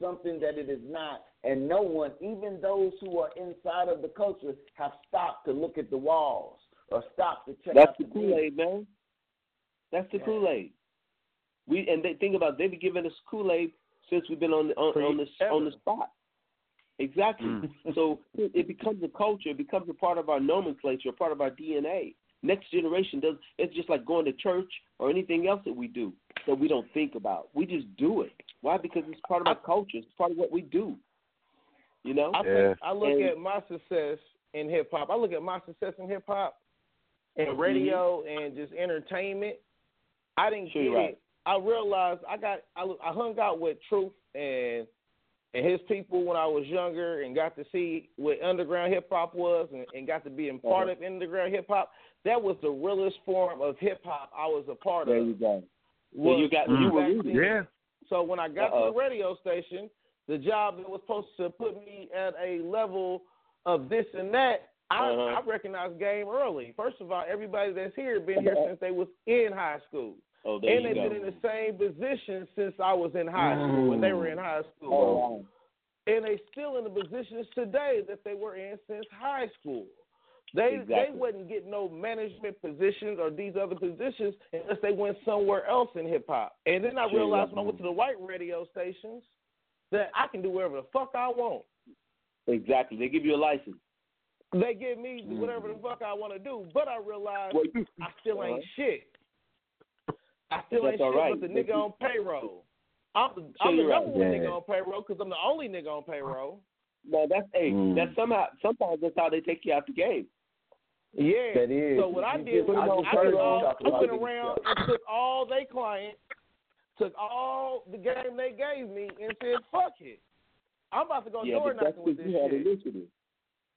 something that it is not. And no one, even those who are inside of the culture, have stopped to look at the walls or stopped to check That's out the the Kool Aid, man. That's the Yeah. Kool Aid. We and they think about it, they've been giving us Kool Aid since we've been on the on, on the on the spot. Exactly. Mm. so it becomes a culture. It becomes a part of our nomenclature, a part of our DNA. Next generation does. It's just like going to church or anything else that we do that we don't think about. We just do it. Why? Because it's part of our culture. It's part of what we do. You know. I Yeah. think I look And- at my success in hip hop. I look at my success in hip hop and mm-hmm. radio and just entertainment. I didn't Sure get right. it. I realized I got I, I hung out with Truth and and his people when I was younger and got to see what underground hip hop was and, and got to be a part Uh-huh. of underground hip hop. That was the realest form of hip hop I was a part there of. you go. was you got- you were back rooted. Yeah. So when I got Uh-oh. to the radio station, the job that was supposed to put me at a level of this and that, I, Uh-huh. I recognized game early. First of all, everybody that's here been here since they was in high school. Oh, and they've been in the same position since I was in high school when they were in mm. high school. Oh. And they're still in the positions today that they were in since high school. They they wouldn't get no management positions or these other positions unless they went somewhere else in hip hop. And then I realized when I went to the white radio stations that I can do whatever the fuck I want. Exactly. They give you a license. They give me mm-hmm. whatever the fuck I want to do, but I realized Well, I still ain't shit. I still That's ain't shit right. but the nigga on payroll. I'm the, Sure, I'm the you're right. number one Yeah. nigga on payroll because I'm the only nigga on payroll. No, that's hey, Mm. that's somehow sometimes that's how they take you out the game. Yeah. That is. So what I You did was I I, just took all, I about went around and took all they clients, took all the game they gave me, and said, "Fuck it, I'm about to go yeah, door but that's knocking with because this you had shit. initiative.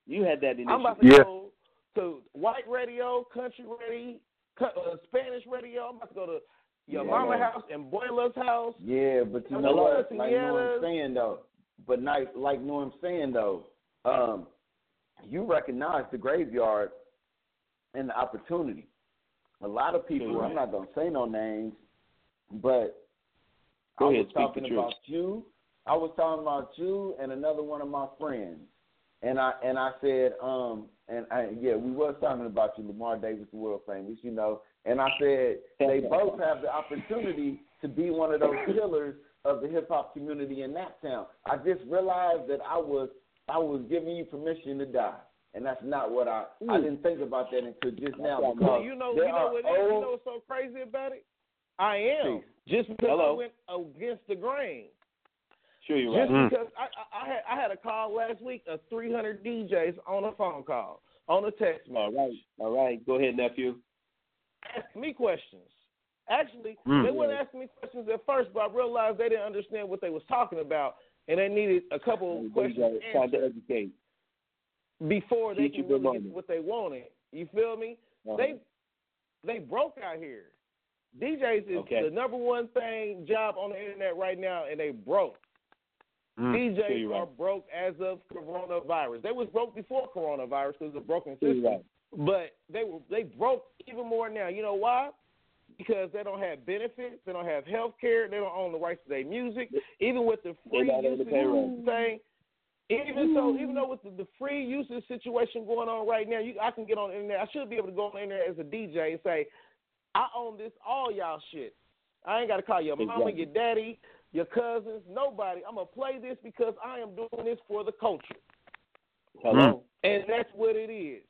You had that initiative. I'm about to Yeah. go to white radio, country radio, uh, Spanish radio. I'm about to go to your Yeah. mama house and Boiler's house. Yeah, but you I'm know what? Like Norm's saying though, but like like Norm's saying though, um, you recognize the graveyard and the opportunity. A lot of people. I'm not gonna say no names, but Go I ahead, was talking truth. about you. I was talking about you and another one of my friends. And I and I said, um, and I, yeah, we was talking about you, Lamarr Davis, the world famous, you know. And I said they both have the opportunity to be one of those pillars of the hip hop community in that town. I just realized that I was I was giving you permission to die, and that's not what I I Mm. didn't think about that until just now. right. Because Well, you know, there you know are what? it is? You old- know what's so crazy about it? I am just because Hello. I went against the grain. Sure, you're right. Just Mm. because I, I, I had I had a call last week of 300 DJs on a phone call, on a text All right, all right. Go ahead, nephew. Ask me questions. Actually, Mm. they weren't asking me questions at first, but I realized they didn't understand what they was talking about, and they needed a couple of you questions. Time to educate. before they Teach can really get what they wanted. You feel me? Uh-huh. They they broke out here. DJs is Okay. the number one thing job on the internet right now, and they broke. Mm. DJs right. broke as of coronavirus. They was broke before coronavirus because of broken system. right. But they were they broke even more now. You know why? Because they don't have benefits, they don't have health care, they don't own the rights to their music. Even with the free usage thing, even so, even though with the, the free usage situation going on right now, you I can get on the internet. I should be able to go on the internet as a DJ and say, I own this all y'all shit. I ain't got to call your mama, Exactly. your daddy, your cousins, nobody. I'm gonna play this because I am doing this for the culture. Hello. Mm. And that's what it is.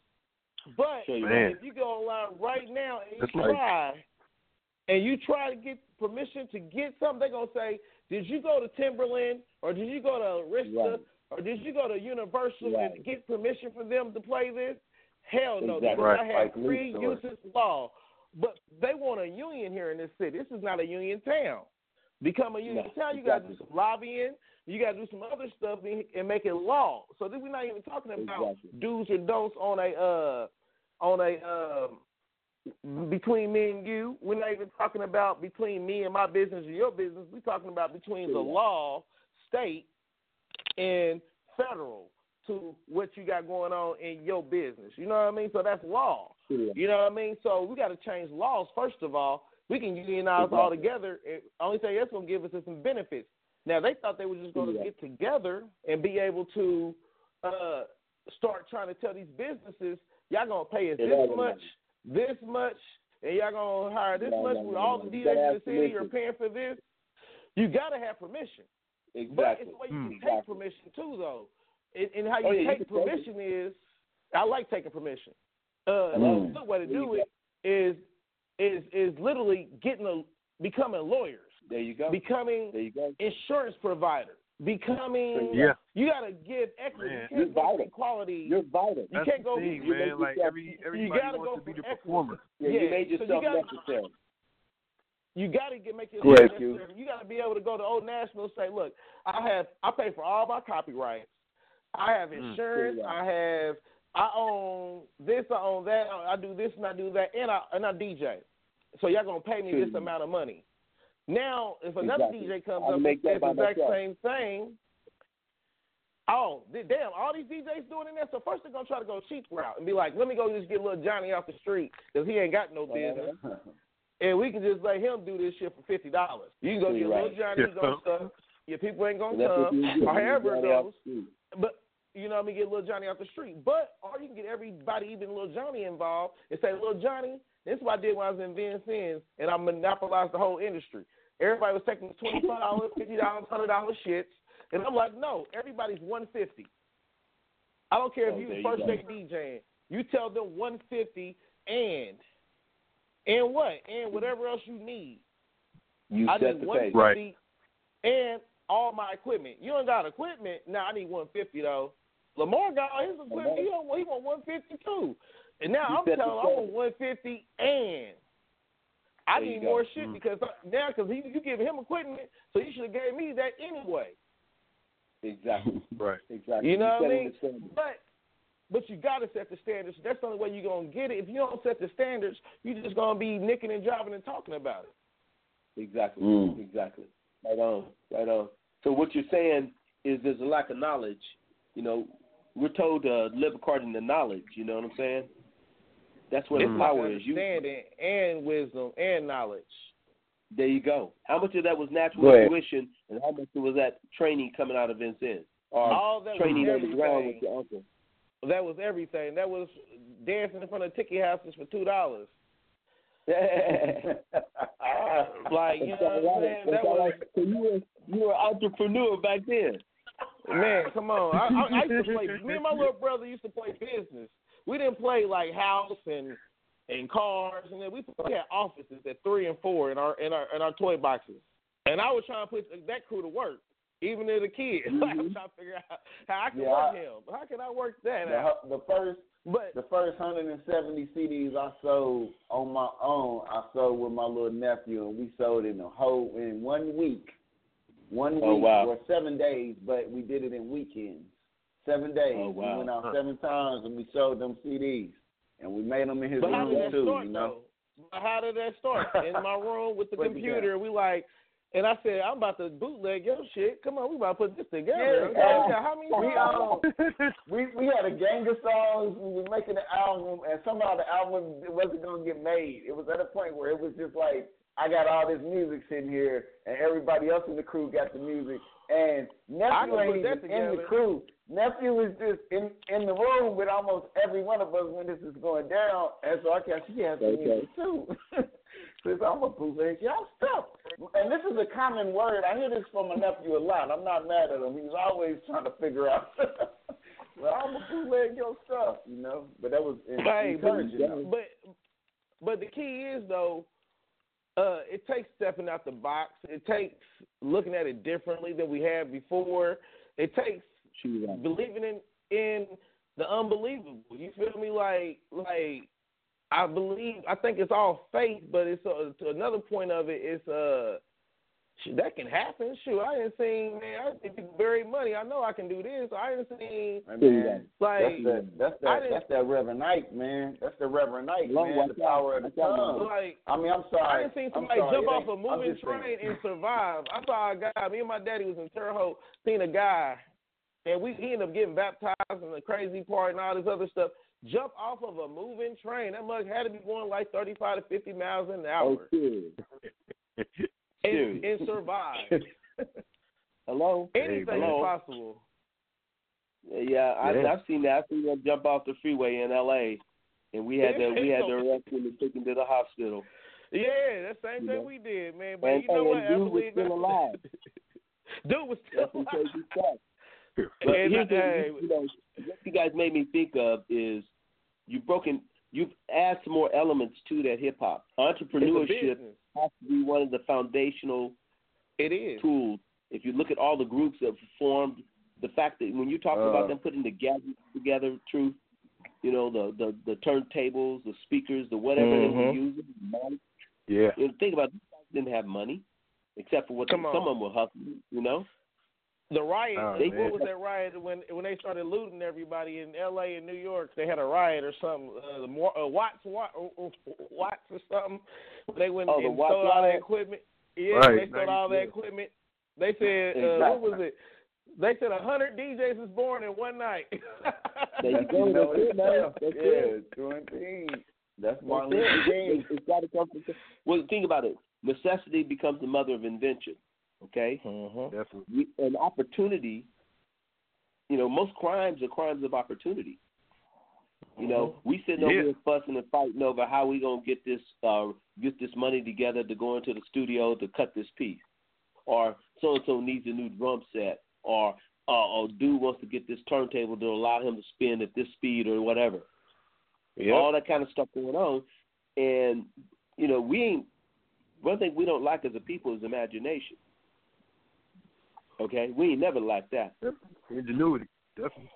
But Sure, you're Man. if you go online right now and you It's like- try and you try to get permission to get something, they're gonna say, Did you go to Timbaland or did you go to Arista Right. or did you go to Universal Right. and get permission for them to play this? Hell no, Exactly. because Right. I have Like free Lee story. usage law. But they want a union here in this city. This is not a union town. Become a union No, town, you got to exactly. do some lobbying. You got to do some other stuff and and make it law. So then we're not even talking about Exactly. do's or don'ts on a uh on a um between me and you. We're not even talking about between me and my business or your business. We're talking about between the law, state, and federal to what you got going on in your business. You know what I mean? So that's law. Sure. You know what I mean? So we got to change laws first of all. We can unionize Exactly. all together. It, only thing that's gonna give us is some benefits. Now they thought they were just going to Yeah. get together and be able to uh, start trying to tell these businesses, y'all gonna pay us Yeah, this much, was- this much, and y'all gonna hire this No, much with all the You DJs gotta in the have city are paying for this. You gotta have permission. Exactly. But Exactly. it's the way you Hmm. can take permission too, though. And, and how you Oh, yeah, you take take permission is, I like taking permission. Uh, Mm. a good way to There you do it is is is literally getting a becoming lawyers, There you go. becoming There you go. insurance provider, becoming. Yeah. You gotta give equity. Man. You You're can't go vital. for equality. You're vital. You That's can't the go- thing, you man. make Like yourself- every you everybody gotta wants go to be the excellence. performer. Yeah, Yeah, you made so you yourself gotta- necessary. You got to get make it Correct, necessary. You got to be able to go to Old National and say, "Look, I have I pay for all my copyrights. I have Mm, insurance. there you go. I have I own this. I own that. I do this and I do that, and I and I DJ. So y'all gonna pay me this amount of money. Now, if another Exactly. DJ comes I'll up make and that says the exact myself. same thing, oh th- damn! All these DJs doing in there. So first they're gonna try to go cheap route and be like, "Let me go just get little Johnny off the street because he ain't got no business." Uh-huh. and we can just let him do this shit for fifty dollars. You can go get Right. little Johnny Yeah. on stuff. Your people ain't gonna come, or however it goes. But you know, what I mean, get little Johnny off the street. But or you can get everybody, even little Johnny, involved and say, little Johnny, this is what I did when I was in Vincennes, and I monopolized the whole industry. Everybody was taking twenty five dollars, fifty dollars, hundred dollars shits, and I'm like, no, everybody's one fifty. I don't care if Oh, you there you first day DJing. You tell them one fifty and and what and whatever else you need. You I set need the one pace. fifty and all my equipment. You ain't got equipment. Now I need one fifty though. Lamarr got all his equipment. He want he want one fifty too. And now You I'm telling him I want pace. one fifty and I There need more shit Mm. because I, now because you give him equipment, so you should have gave me that anyway. Exactly. Right. Exactly. You know what I mean? the. But but you got to set the standards. That's the only way you're gonna get it. If you don't set the standards, you're just gonna be nicking and driving and talking about it. Exactly. Mm. Exactly. Right on. Right on. So what you're saying is there's a lack of knowledge. You know, we're told to live according to knowledge. You know what I'm saying? That's where It's the like power is. You, understanding and wisdom and knowledge. there you go. How much of that was natural intuition, and how much was that training coming out of Vincennes, or All that training was on the with your uncle? That was everything. That was dancing in front of ticket houses for two dollars. Like you know what I'm saying? That was So you were you were an entrepreneur back then. man. Come on, I, I, I used to play. Me and my little brother used to play business. We didn't play like house and and cars, and then we, we had offices at three and four in our in our in our toy boxes. And I was trying to put that crew to work, even as a kid. I was mm-hmm. trying to figure out how I can Yeah, work I- him. How can I work that the, out? the first But the first 170 CDs I sold on my own, I sold with my little nephew, and we sold in a whole in one week, one oh, week Oh, wow. or seven days, but we did it in weekends. Seven days. Oh, wow. We went out Huh. seven times and we sold them CDs, and we made them in his But room too. start you know. But How did that start? In my room with the Break computer, we like, and I said, I'm about to bootleg your shit. Come on, we about to put this together. Yeah. How many We um, we we had a gang of songs. We was making an album, and somehow the album wasn't gonna get made. It was at a point where it was just like I got all this music sitting here, and everybody else in the crew got the music, and nephew ain't even in the crew. Nephew is just in in the room with almost every one of us when this is going down, and so I guess he has the Okay. music too. Says I'm a bootleg y'all stuff, and this is a common word. I hear this from my nephew a lot. I'm not mad at him. He's always trying to figure out. well, I'm a bootleg your stuff, you know. But that was but, encouraging. but but the key is though, uh, it takes stepping out the box. It takes looking at it differently than we had before. It takes right. believing in in the unbelievable. You feel me? Like like I believe. I think it's all faith, but it's uh, to another point of it. It's uh. Shoot, that can happen. Shoot, I didn't see man. I think people bury money. I know I can do this. I didn't see Hey, man, like that's that. That's that. That's that Reverend Knight, man. That's the Reverend Knight, Long man. watch The power of the out. Tongue. like I mean, I'm sorry. I didn't see somebody sorry. jump off a moving just saying. train and survive. I saw a guy. Me and my daddy was in Terre Haute. Seen a guy, and we he ended up getting baptized and the crazy part and all this other stuff. Jump off of a moving train. That mug had to be going like thirty-five to fifty miles an Oh, hour serious. and, serious. and survive. Hello. Anything hello. is possible. Yeah, I, Yeah. I've seen that. I've seen them jump off the freeway in L.A. and we had to we had to arrest him and take him to the hospital. Yeah, that's the same You thing know? we did, man. But And- you know and what? I dude was believe still alive. Dude was still That's alive. But And, here's the, hey, you know, what you guys made me think of is you've broken, you've added some more elements to that hip hop. Entrepreneurship has to be one of the foundational It is. tools. If you look at all the groups that formed, the fact that when you talk Uh. about them putting the gadgets together, truth, you know, the the, the turntables, the speakers, the whatever they were Mhm. using, money. Yeah. You know, think about it, these guys didn't have money, except for what Come some of them were hustling. You know, The riot. Oh, what was that riot when when they started looting everybody in L.A. and New York? They had a riot or something. Uh, the more uh, Watts, Watts, Watts or something. They went Oh, the and Watts stole all that equipment. Yeah, Right. they stole all that equipment. They said, uh, what was it? They said a hundred DJs was born in one night. There you go. You know, That's it, man. That's yeah, it. doing things. That's That's Martin it. Luther King. It's- it's got to come from. Well, think about it. Necessity becomes the mother of invention. Okay, Mhm. Definitely. an opportunity. You know, most crimes are crimes of opportunity. You know, we sitting over Yeah. here fussing and fighting over how we gonna get this uh get this money together to go into the studio to cut this piece, or so and so needs a new drum set, or uh, or dude wants to get this turntable to allow him to spin at this speed or whatever. All that kind of stuff going on, and you know, we ain't. One thing we don't like as a people is imagination. Okay, we ain't never like that. Ingenuity. Definitely.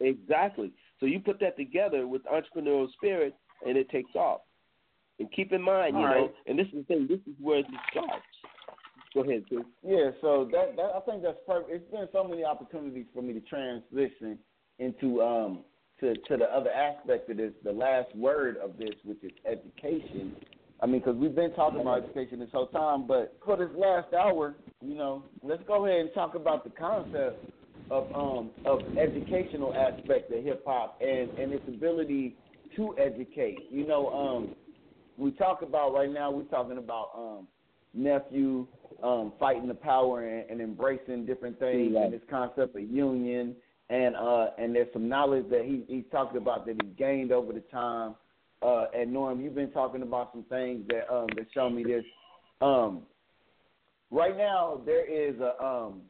Exactly. So you put that together with entrepreneurial spirit, and it takes off. And keep in mind, you All know, and this is the thing. This is where it starts. Go ahead, Chris. Yeah, so that, that I think that's perfect. It's been so many opportunities for me to transition into um to to the other aspect of this, the last word of this, which is education. I mean, because we've been talking about education this whole time, but for this last hour, you know, let's go ahead and talk about the concept of um of educational aspect of hip hop and and its ability to educate. You know, um, we talk about right now. We're talking about um nephew um, fighting the power and, and embracing different things Right. and this concept of union and uh and there's some knowledge that he he's talked about that he gained over the time. Uh and Norm, you've been talking about some things that um that show me this. Um right now there is a um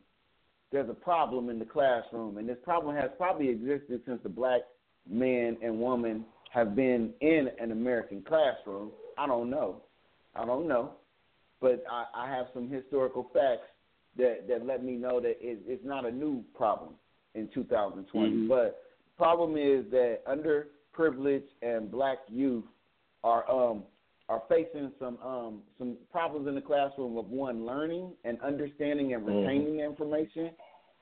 there's a problem in the classroom and this problem has probably existed since the black man and woman have been in an American classroom. I don't know. I don't know but I, I have some historical facts that, that let me know that it, it's not a new problem in 2020. Mhm. But the problem is that underprivileged and black youth are um are facing some um some problems in the classroom of one learning and understanding and retaining the information,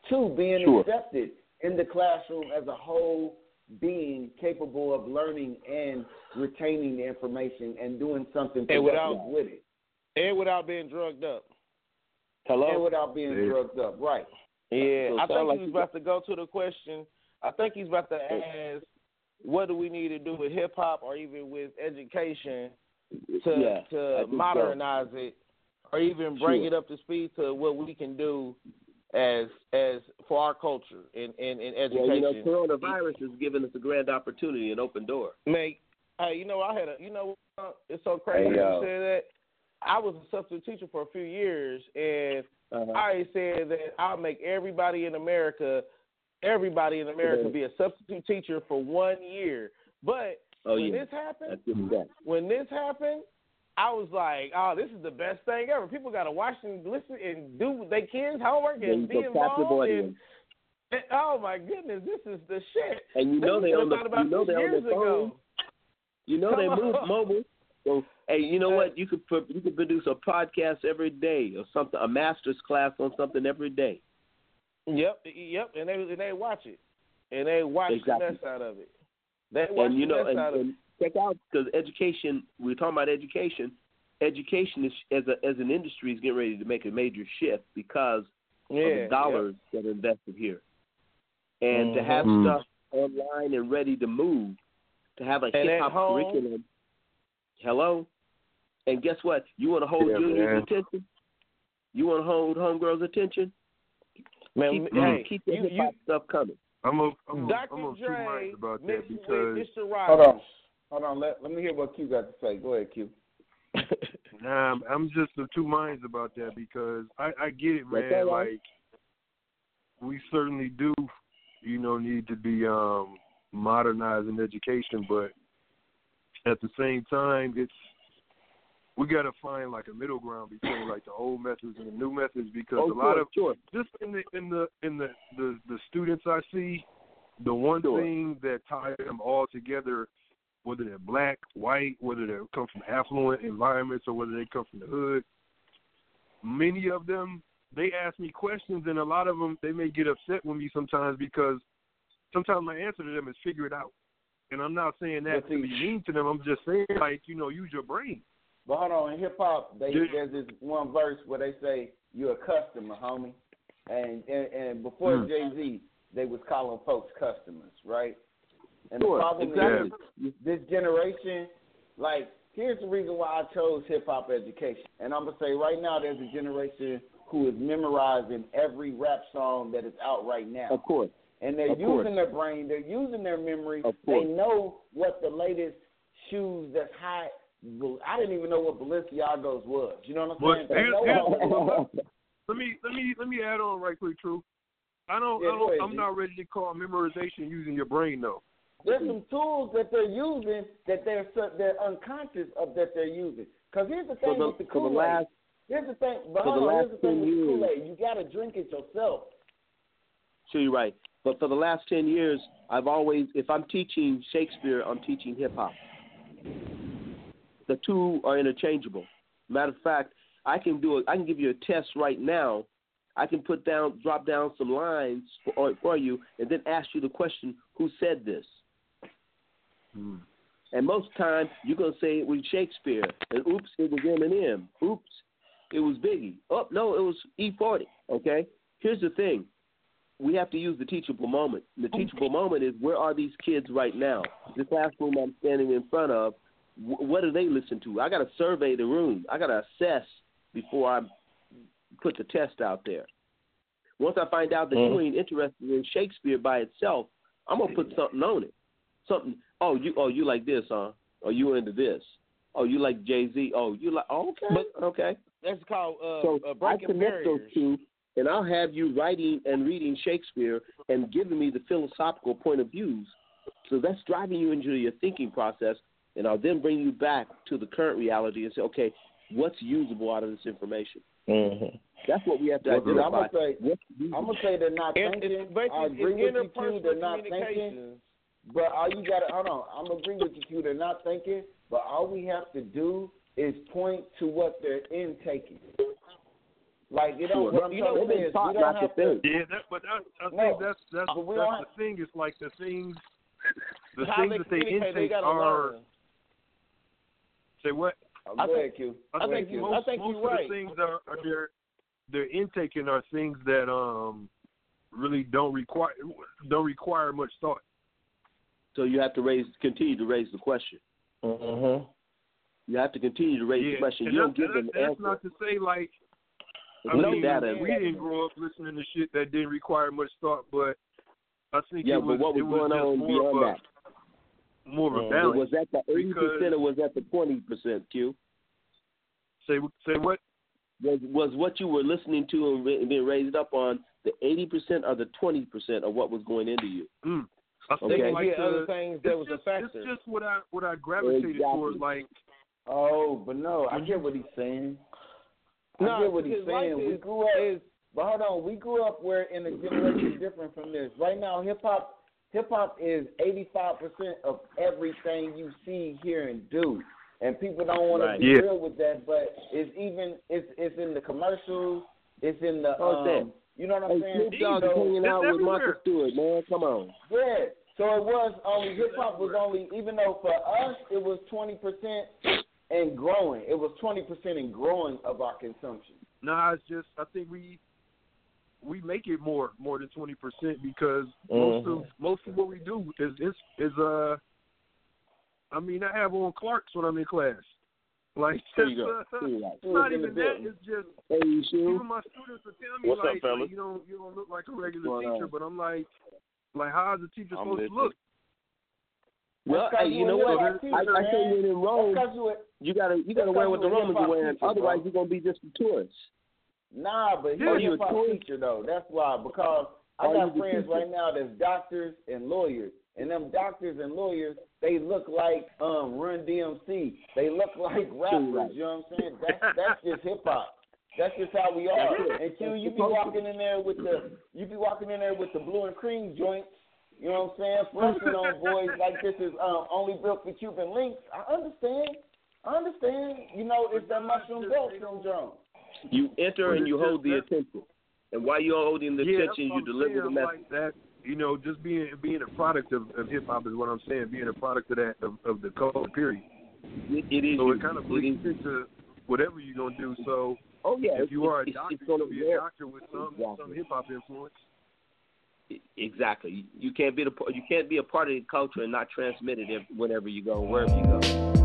two being Sure. accepted in the classroom as a whole being capable of learning and retaining the information and doing something And productive without- with it and without being drugged up. Hello. and without being Yeah. drugged up. Right. Yeah, So I think like he was you about to go to the question. I think he's about to ask, what do we need to do with hip hop or even with education to yeah, to think so. modernize it, or even bring Sure. it up to speed to what we can do as as for our culture in in, in education. Well, you know, coronavirus has given us a grand opportunity, an open door. Make hey, you know, I had a you know, uh, it's so crazy Hey, you yo. said that. I was a substitute teacher for a few years, and Uh-huh. I said that I'll make everybody in America, everybody in America, be a substitute teacher for one year. But oh when yeah, this happened, that's good stuff. when this happened, I was like, "Oh, this is the best thing ever." People got to watch and listen and do their kids' homework and be involved. And, and oh my goodness, this is the shit. And you know they on the you know they on the phone. You know they move mobile. So hey, you know what? You could you could produce a podcast every day or something, a master's class on something every day. Yep, yep, and they and they watch it, and they watch Exactly. the mess out of it. They watch and you the know, mess and, out of it. check out because education. We're talking about education. Education is as a as an industry is getting ready to make a major shift because Yeah, of the dollars that are invested here, and to Mhm. have Mm. stuff online and ready to move, to have a hip hop curriculum. Hello, and guess what? You want to hold Yeah, junior's man. attention. You want to hold homegirls' attention. Man, keep, hey, keep the you- hip hop stuff coming. I'm of I'm of, Dr. I'm of two Dre minds about that because with Mr. Hold on. Hold on. Let, let me hear what Q got to say. Go ahead, Q. nah, I'm, I'm just of two minds about that because I I get it, That's man. all right. Like we certainly do, you know, need to be um modernizing education, but at the same time, it's we got to find like a middle ground between like the old methods and the new methods because Oh, a lot sure, of sure. just in the in the in the the, the students I see, the one Sure. thing that ties them all together, whether they're black, white, whether they come from affluent environments or whether they come from the hood, many of them they ask me questions and a lot of them they may get upset with me sometimes because sometimes my answer to them is figure it out. And I'm not saying that to be mean to them. I'm just saying like you know use your brain. But hold on, in hip hop, they Yeah. there's this one verse where they say you're a customer, homie, and and, and before Mm. Jay Z, they was calling folks customers, right? And Sure, the problem exactly. is this generation, like here's the reason why I chose hip hop education, and I'm gonna say right now there's a generation who is memorizing every rap song that is out right now Of course. and they're Of using course. their brain, they're using their memory. Of course. They know what the latest shoes that's high. I didn't even know what Balenciagos was. You know what I'm But saying? Here's- here's- Let me let me let me add on right quick, True. I don't, Yeah, I don't I'm not ready to call memorization using your brain though. There's some tools that they're using that they're they're unconscious of that they're using. Because here's the For thing the, with the for Kool the Aid. last Here's the thing. But for the last Here's the thing 10 with years- Kool Aid. You got to drink it yourself. Sure, you're right. But for the last ten years, I've always, if I'm teaching Shakespeare, I'm teaching hip hop. The two are interchangeable. Matter of fact, I can do a, I can give you a test right now. I can put down, drop down some lines for, for you, and then ask you the question: Who said this? Hmm. And most times you're gonna say it was Shakespeare, and oops, it was Eminem. Oops, it was Biggie. Oh no, it was E40. Okay. Here's the thing: we have to use the teachable moment. The teachable moment is where are these kids right now? This classroom I'm standing in front of, wh- what do they listen to? I got to survey the room. I got to assess before I put the test out there. Once I find out that you ain't interested in Shakespeare by itself, I'm gonna put something on it. Something. Oh, you. Oh, you like this, huh? Oh, you into this? Oh, you like Jay Z? Oh, you like? Oh, okay. But- okay. That's called uh, So uh, I connect barriers. those two, and I'll have you writing and reading Shakespeare and giving me the philosophical point of views. So that's driving you into your thinking process, and I'll then bring you back to the current reality and say, okay, what's usable out of this information? Mm-hmm. That's what we have to Well, I'm identify. gonna say I'm gonna say they're not It, thinking. it's basically I agree with you, Q. interpersonal They're not thinking. But all you got to hold on. I'm agree with you, Q. They're not thinking. But all we have to do is point to what they're intaking. Like you know Sure. what I'm You know, to they've say is we not don't have to. Yeah, that, but I, I No. think that's that's But that's don't the thing. It's like the things, the things that they communicate, they intake are. learn. Say what? Oh, I go think- ahead, Q. I Go think ahead, Q. most, I think most you're of right. the things are, are they're they're intaking are things that um really don't require don't require much thought. So you have to raise, continue to raise the question. Mm-hmm. You have to continue to raise the question. and You don't give and them that- that's answer. not to say like I No mean, data. we didn't grow up listening to shit that didn't require much thought, but I think Yeah, it but what was it was going just on more beyond of a, that? More of a balance. Was that the eighty percent or was that the twenty percent? Q. Say say what? was was what you were listening to and being raised up on the eighty percent or the twenty percent of what was going into you? Mm. I think Okay. like yeah, the, other things that it's was just, a factor. It's just what I what I gravitated Exactly. towards. Like Oh, but no, I get what he's saying. I get what he's because life saying. we grew up, is but hold on, we grew up where in a generation different from this. Right now, hip hop, hip hop is eighty five percent of everything you see, hear, and do. And people don't want Right. to be Yeah. real with that, but it's even it's it's in the commercials, it's in the it's um, you know what I'm Hey, saying? Snoop Dogg is So- hanging it's out with everywhere. Martha Stewart, man. Come on. yeah. So it was only hip hop was only even though for us it was twenty percent and growing. It was twenty percent and growing of our consumption. nah, it's just I think we we make it more more than twenty percent because most of most of what we do is is is uh I mean I have on Clarks when I'm in class. Like There you go. uh, There it's not even that. It's just Hey, you sure? even my students will tell me What's up, like, fellas? like, you don't you don't look like a regular What's teacher, on? but I'm like, like how's a teacher I'm supposed listening. to look? Well, hey, you you know what? hip-hop I, teacher, I say man. when in Rome, you gotta you gotta That's wear 'cause what the Romans are wearing. teacher. Otherwise, you're gonna be just a tourist. Nah, but he's Yeah, a you a hip hop tourist? teacher though. That's why because I got friends right now that's doctors and lawyers, and them doctors and lawyers they look like um Run DMC. They look like rappers. You know what I'm saying? That's that's just hip hop. That's just how we are. And Q, you the be walking in there with the you be walking in there with the blue and cream joints. You know what I'm saying? Flexing on boys like this is um, only built for Cuban links. I understand. I understand. You know, it's that mushroom belt syndrome. You enter and you hold the attention, and while you're holding the yeah, attention, you deliver the message. Like that, you know, just being being a product of, of hip hop is what I'm saying. Being a product of that of, of the culture period. It, it is So it kind of bleeds into whatever you're gonna do. So Oh yeah, if you are a doctor, you're gonna gonna be a doctor with some Exactly. some hip hop influence. Exactly. You can't be the you can't be a part of the culture and not transmit it if, whenever you go, wherever you go.